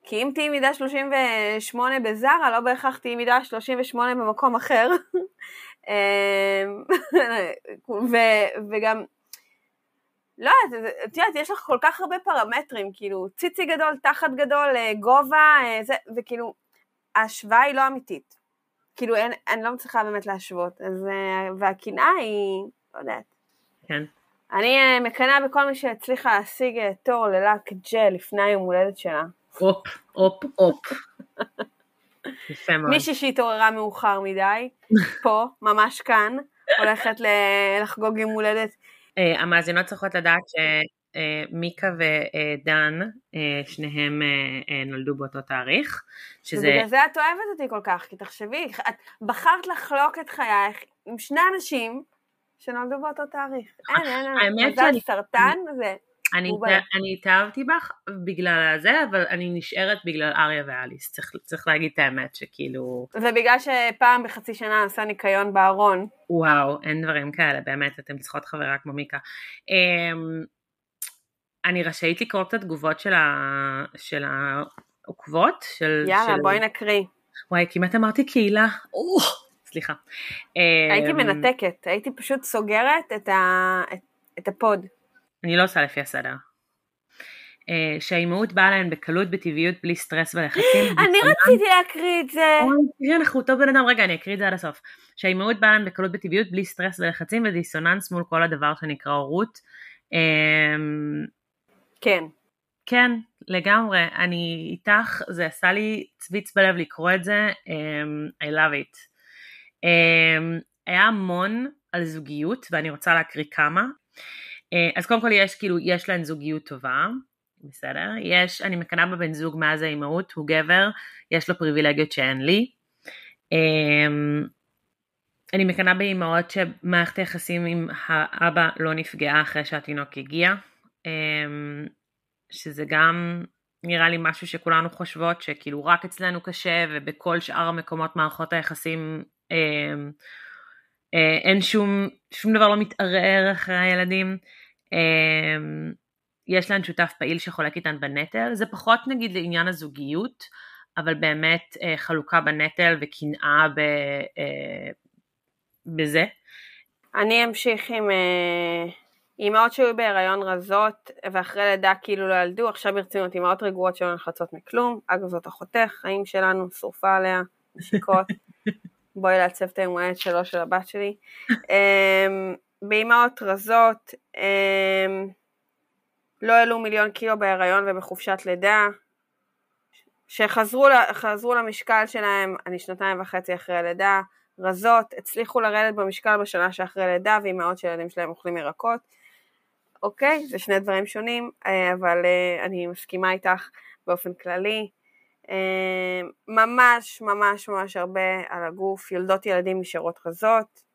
כי אם תהיי מידה 38 בזרה, לא בהכרח תהיי מידה 38 במקום אחר. אמ, ו- וגם, לא יודעת, את יודעת, יש לך כל כך הרבה פרמטרים, כאילו, ציצי גדול, תחת גדול, אה, גובה, אה, זה, וכאילו, ההשוואה היא לא אמיתית. כאילו, אין, אני לא מצליחה באמת להשוות. אז, אה, והקנאה היא, לא יודעת. כן. אני אה, מקנאה בכל מי שהצליחה להשיג תור ללאק ג'ל לפני היום הולדת שלה. הופ, הופ, הופ. יפה מאוד. מישהי שהתעוררה מאוחר מדי, פה, ממש כאן, הולכת לחגוג יום הולדת. אה, המאזינות צריכות לדעת שמיקה ודן, אה, שניהם אה, אה, נולדו באותו תאריך, שזה... ובגלל זה את אוהבת אותי כל כך, כי תחשבי, את בחרת לחלוק את חייך עם שני אנשים שנולדו באותו תאריך. אין, אין, אין. מזל סרטן זה... אני, בא. אני התאהבתי בך בגלל הזה, אבל אני נשארת בגלל אריה ואליס, צריך, צריך להגיד את האמת, שכאילו, ובגלל שפעם בחצי שנה עשה ניקיון בארון. וואו, אין דברים כאלה, באמת, אתן צריכות חברה כמו מיקה. אמ, אני רשאית לקרוא את התגובות של, ה, של העוקבות, של... יאללה, של... בואי נקריא. וואי, כמעט אמרתי קהילה. או, סליחה. הייתי אמ, מנתקת, הייתי פשוט סוגרת את ה- את- את ה pod. אני לא עושה לפי הסדר. אה, שהאימהות באה להן בקלות, בטבעיות, בלי סטרס ולחצים. אני רציתי להקריא את זה. אוי, תראי, אנחנו אותו בן אדם, רגע, אני אקריא את זה עד הסוף. שהאימהות באה להן בקלות, בטבעיות, בלי סטרס ולחצים ודיסוננס מול כל הדבר שנקרא הורות. אמ, כן. כן, לגמרי, אני איתך, זה עשה לי צביץ בלב לקרוא את זה, um, I love it. Um, היה המון על זוגיות, ואני רוצה להקריא כמה. Uh, אז קודם כל יש, כאילו, יש להן זוגיות טובה, בסדר? יש, אני מקנאה בבן זוג מאז האימהות, הוא גבר, יש לו פריבילגיות שאין לי. Um, אני מקנאה באימהות שמערכת היחסים עם האבא לא נפגעה אחרי שהתינוק הגיע. Um, שזה גם נראה לי משהו שכולנו חושבות שכאילו רק אצלנו קשה ובכל שאר המקומות מערכות היחסים אה, אה, אין שום, שום דבר לא מתערער אחרי הילדים. אה, יש להן שותף פעיל שחולק איתן בנטל, זה פחות נגיד לעניין הזוגיות, אבל באמת אה, חלוקה בנטל וקנאה ב, אה, בזה. אני אמשיך עם אה, אימהות שהיו בהיריון רזות ואחרי לידה כאילו לא ילדו, עכשיו ברצינות אימהות רגועות שלא נחלצות מכלום, אגב זאת אחותך, חיים שלנו, שרופה עליה, נשיקות, בואי לעצב את היום שלו של הבת שלי. באימהות רזות, אה, לא העלו מיליון קילו בהיריון ובחופשת לידה, שחזרו למשקל שלהם, אני שנתיים וחצי אחרי הלידה, רזות, הצליחו לרדת במשקל בשנה שאחרי לידה, ואימהות שהילדים שלהם אוכלים ירקות. אוקיי, זה שני דברים שונים, אה, אבל אה, אני מסכימה איתך באופן כללי. אה, ממש ממש ממש הרבה על הגוף, יולדות ילדים נשארות רזות.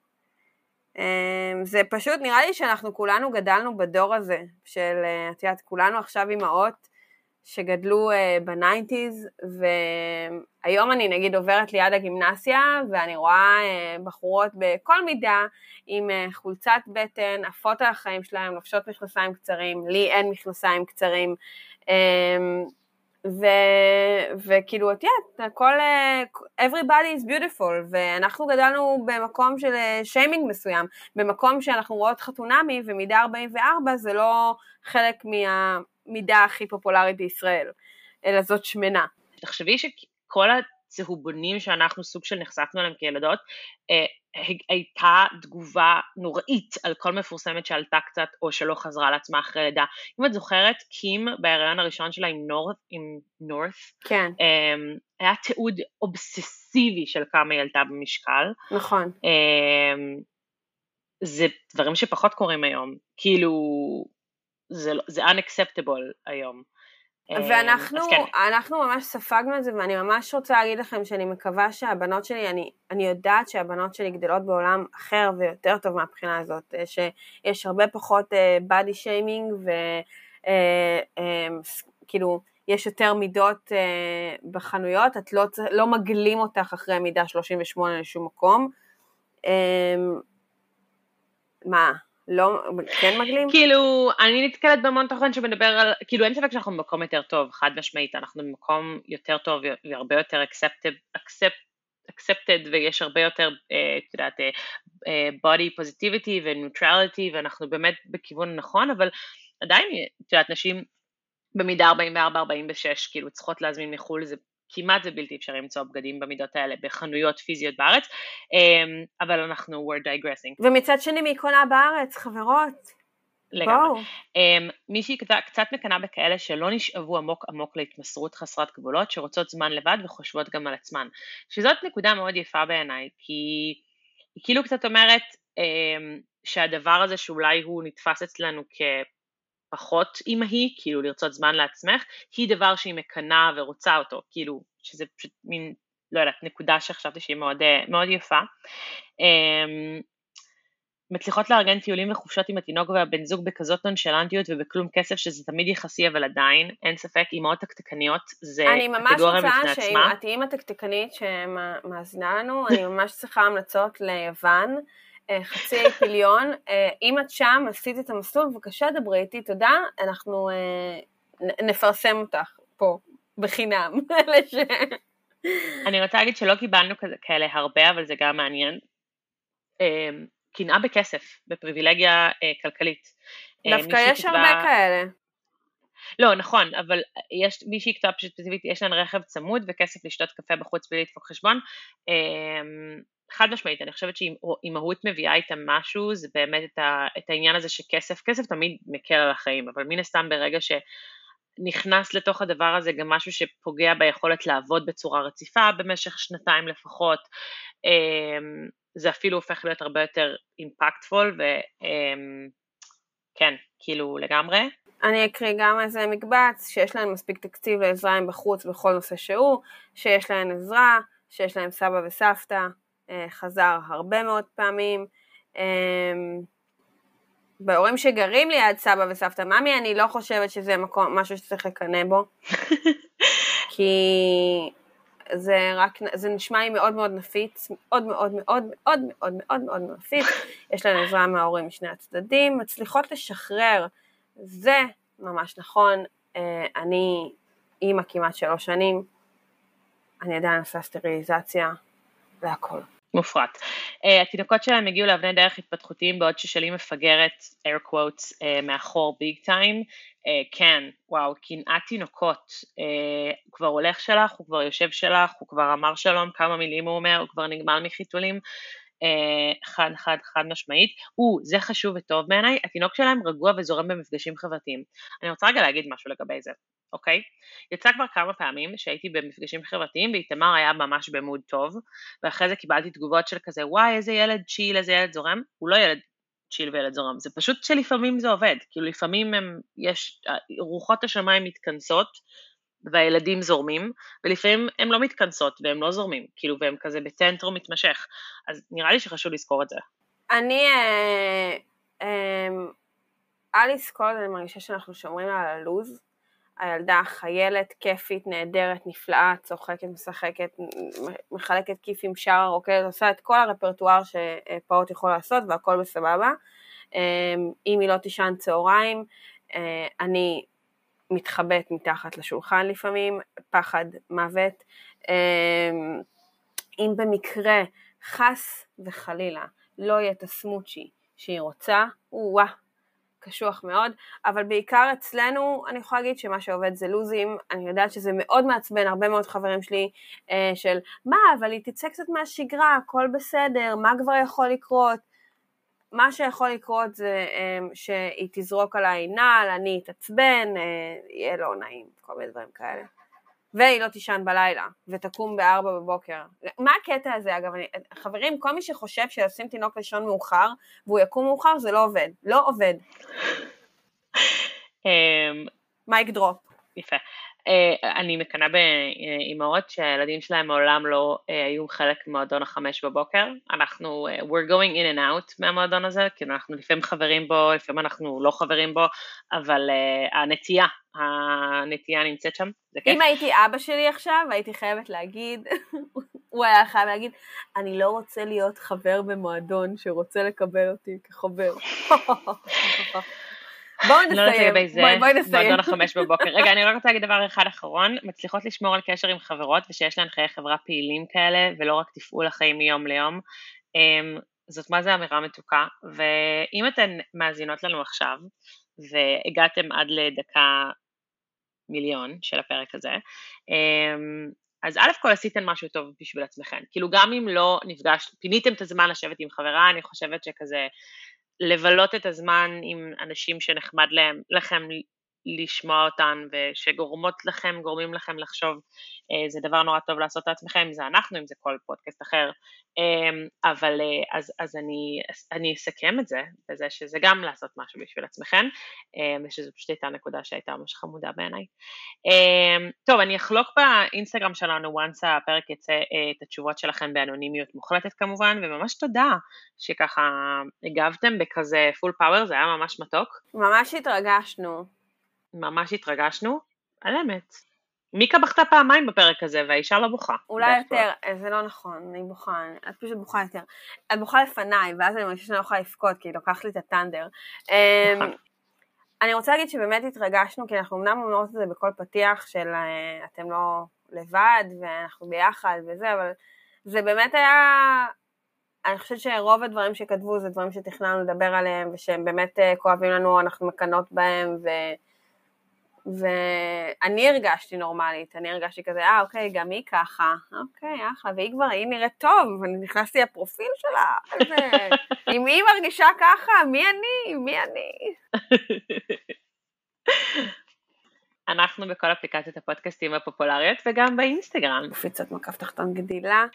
אה, זה פשוט, נראה לי שאנחנו כולנו גדלנו בדור הזה, של, אה, את יודעת, כולנו עכשיו אימהות שגדלו uh, בניינטיז, והיום אני נגיד עוברת ליד הגימנסיה, ואני רואה uh, בחורות בכל מידה עם חולצת בטן, עפות על החיים שלהם, לובשות מכנסיים קצרים, לי אין מכנסיים קצרים, um, ו, וכאילו, את יודעת, הכל, uh, everybody is beautiful, ואנחנו גדלנו במקום של שיימינג מסוים, במקום שאנחנו רואות חתונמי, ומידה 44 זה לא חלק מה... מידה הכי פופולרית בישראל, אלא זאת שמנה. תחשבי שכל הצהובונים שאנחנו סוג של נחשפנו אליהם כילדות, אה, הייתה תגובה נוראית על כל מפורסמת שעלתה קצת או שלא חזרה לעצמה אחרי לידה. אם את זוכרת, קים בהיריון הראשון שלה עם נורת, עם נורת, כן. אה, היה תיעוד אובססיבי של כמה היא עלתה במשקל. נכון. אה, זה דברים שפחות קורים היום. כאילו, זה, זה unacceptable היום. ואנחנו כן. אנחנו ממש ספגנו את זה, ואני ממש רוצה להגיד לכם שאני מקווה שהבנות שלי, אני, אני יודעת שהבנות שלי גדלות בעולם אחר ויותר טוב מהבחינה הזאת, שיש הרבה פחות בדי שיימינג, וכאילו, יש יותר מידות בחנויות, את לא, לא מגלים אותך אחרי מידה 38 לשום מקום. Um, מה? לא, כן מגלים? כאילו, אני נתקלת בהמון תוכן שמדבר על, כאילו אין ספק שאנחנו במקום יותר טוב, חד משמעית, אנחנו במקום יותר טוב והרבה יותר accepted, accept, accepted ויש הרבה יותר, את יודעת, body positivity ו-neutrality ואנחנו באמת בכיוון הנכון, אבל עדיין, את יודעת, נשים במידה 44-46, כאילו צריכות להזמין מחו"ל, זה כמעט זה בלתי אפשרי למצוא בגדים במידות האלה בחנויות פיזיות בארץ, אמ, אבל אנחנו we're digressing. ומצד שני מי קונה בארץ, חברות? לגמרי. Um, מישהי קצת, מקנאה בכאלה שלא נשאבו עמוק עמוק להתמסרות חסרת גבולות, שרוצות זמן לבד וחושבות גם על עצמן. שזאת נקודה מאוד יפה בעיניי, כי היא כאילו קצת אומרת um, שהדבר הזה שאולי הוא נתפס אצלנו כפחות אימהי, כאילו לרצות זמן לעצמך, היא דבר שהיא מקנאה ורוצה אותו, כאילו, שזה פשוט מין, לא יודעת, נקודה שחשבתי שהיא מאוד, אה, מאוד יפה. Um, מצליחות לארגן טיולים וחופשות עם התינוק והבן זוג בכזאת נונשלנטיות ובכלום כסף שזה תמיד יחסי אבל עדיין אין ספק אימהות תקתקניות זה קטגוריה בפני עצמה. אני ממש רוצה שאת אימא תקתקנית שמאזינה לנו אני ממש צריכה המלצות ליוון חצי אי פיליון אה, אם את שם עשית את המסלול בבקשה דברי איתי תודה אנחנו אה, נפרסם אותך פה בחינם. אני רוצה להגיד שלא קיבלנו כאלה הרבה אבל זה גם מעניין. קנאה בכסף, בפריבילגיה אה, כלכלית. אה, דווקא יש. הרבה כאלה. לא, נכון, אבל יש מישהי פשוט ספציפית, יש להן רכב צמוד וכסף לשתות קפה בחוץ בלי לדפוק חשבון. חד משמעית, אני חושבת שאם מהות מביאה איתה משהו, זה באמת את, ה, את העניין הזה שכסף, כסף תמיד מקל על החיים, אבל מן הסתם ברגע שנכנס לתוך הדבר הזה גם משהו שפוגע ביכולת לעבוד בצורה רציפה במשך שנתיים לפחות, אה, זה אפילו הופך להיות הרבה יותר אימפקטפול וכן, כאילו לגמרי. אני אקריא גם איזה מקבץ, שיש להם מספיק תקציב לעזרה עם בחוץ בכל נושא שהוא, שיש להם עזרה, שיש להם סבא וסבתא, חזר הרבה מאוד פעמים. אמ, בהורים שגרים ליד סבא וסבתא, ממי, אני לא חושבת שזה מקום, משהו שצריך לקנא בו. כי זה רק, זה נשמע לי מאוד מאוד נפיץ, מאוד מאוד מאוד מאוד מאוד מאוד מאוד נפיץ, יש להן עזרה מההורים משני הצדדים, מצליחות לשחרר, זה ממש נכון, אה, אני אימא כמעט שלוש שנים, אני עדיין עושה סטריליזציה, והכל. מופרט. Uh, התינוקות שלהם הגיעו לאבני דרך התפתחותיים בעוד ששלי מפגרת, air quotes, uh, מאחור ביג טיים. Uh, כן, וואו, קנאת תינוקות. Uh, הוא כבר הולך שלך, הוא כבר יושב שלך, הוא כבר אמר שלום, כמה מילים הוא אומר, הוא כבר נגמר מחיתולים. Uh, חד חד חד משמעית. או, זה חשוב וטוב בעיניי, התינוק שלהם רגוע וזורם במפגשים חברתיים. אני רוצה רגע להגיד משהו לגבי זה. אוקיי? יצא כבר כמה פעמים שהייתי במפגשים חברתיים ואיתמר היה ממש במוד טוב, ואחרי זה קיבלתי תגובות של כזה, וואי, איזה ילד צ'יל, איזה ילד זורם. הוא לא ילד צ'יל וילד זורם, זה פשוט שלפעמים זה עובד, כאילו לפעמים הם, יש, רוחות השמיים מתכנסות והילדים זורמים, ולפעמים הן לא מתכנסות והם לא זורמים, כאילו, והם כזה בטנטרום מתמשך, אז נראה לי שחשוב לזכור את זה. אני, אה, אה, אליס כל הזמן מרגישה שאנחנו שומרים על הלוז, הילדה חיילת, כיפית, נהדרת, נפלאה, צוחקת, משחקת, מחלקת כיפים, שרה, רוקדת, עושה את כל הרפרטואר שפעוט יכול לעשות והכל בסבבה. אמ, אם היא לא תישן צהריים, אה, אני מתחבאת מתחת לשולחן לפעמים, פחד מוות. אמ, אם במקרה, חס וחלילה, לא יהיה את הסמוצ'י שהיא רוצה, וואה, קשוח מאוד, אבל בעיקר אצלנו אני יכולה להגיד שמה שעובד זה לוזים, אני יודעת שזה מאוד מעצבן הרבה מאוד חברים שלי אה, של מה אבל היא תצא קצת מהשגרה, הכל בסדר, מה כבר יכול לקרות? מה שיכול לקרות זה אה, שהיא תזרוק עליי נעל, אני אתעצבן, אה, יהיה לא נעים, כל מיני דברים כאלה. והיא לא תישן בלילה, ותקום בארבע בבוקר. מה הקטע הזה אגב? אני, חברים, כל מי שחושב שלשים תינוק לישון מאוחר, והוא יקום מאוחר, זה לא עובד. לא עובד. מייק אמ, דרופ. יפה. Uh, אני מקנאה באימהות שהילדים שלהם מעולם לא uh, היו חלק ממועדון החמש בבוקר. אנחנו, uh, we're going in and out מהמועדון הזה, כאילו אנחנו לפעמים חברים בו, לפעמים אנחנו לא חברים בו, אבל uh, הנטייה, הנטייה נמצאת שם, זה כיף. אם הייתי אבא שלי עכשיו, הייתי חייבת להגיד, הוא היה חייב להגיד, אני לא רוצה להיות חבר במועדון שרוצה לקבל אותי כחבר. בואו נסיים, לא לגבי זה, בואי נסיים. מועדון החמש בבוקר. רגע, אני רק רוצה להגיד דבר אחד אחרון, מצליחות לשמור על קשר עם חברות ושיש להן חיי חברה פעילים כאלה, ולא רק תפעול החיים מיום ליום. אמ, זאת מה זה אמירה מתוקה, ואם אתן מאזינות לנו עכשיו, והגעתם עד לדקה מיליון של הפרק הזה, אמ, אז א' כל עשיתם משהו טוב בשביל עצמכם, כאילו גם אם לא נפגשת, פיניתם את הזמן לשבת עם חברה, אני חושבת שכזה לבלות את הזמן עם אנשים שנחמד להם, לכם לשמוע אותן ושגורמות לכם, גורמים לכם לחשוב, אה, זה דבר נורא טוב לעשות לעצמכם, אם זה אנחנו, אם זה כל פודקאסט אחר, אה, אבל אה, אז, אז אני, אני אסכם את זה, בזה שזה גם לעשות משהו בשביל עצמכם, ושזו פשוט הייתה נקודה שהייתה ממש חמודה בעיניי. טוב, אני אחלוק באינסטגרם שלנו, once הפרק יצא, את התשובות שלכם באנונימיות מוחלטת כמובן, וממש תודה שככה הגבתם בכזה פול פאוור, זה היה ממש מתוק. ממש התרגשנו. ממש התרגשנו, על אמת. מיקה בכתה פעמיים בפרק הזה והאישה לא בוכה. אולי יותר, אה, זה לא נכון, אני בוכה, את פשוט בוכה יותר. את בוכה לפניי, ואז אני מרגישה שאני לא יכולה לבכות, כי היא לוקחת לי את הטנדר. אמ, נכון. אני רוצה להגיד שבאמת התרגשנו, כי אנחנו אמנם אומרות את זה בכל פתיח של אה, אתם לא לבד ואנחנו ביחד וזה, אבל זה באמת היה, אני חושבת שרוב הדברים שכתבו זה דברים שתכננו לדבר עליהם ושהם באמת אה, כואבים לנו, אנחנו מקנות בהם ו... ואני הרגשתי נורמלית, אני הרגשתי כזה, אה אוקיי, גם היא ככה, אוקיי, אחלה, והיא כבר, היא נראית טוב, ואני נכנסתי לפרופיל שלה, אם היא מרגישה ככה, מי אני? מי אני? אנחנו בכל אפליקציות הפודקאסטים הפופולריות וגם באינסטגרם. קפיצת מקף תחתון גדילה.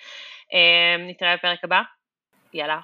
אמ, נתראה בפרק הבא, יאללה,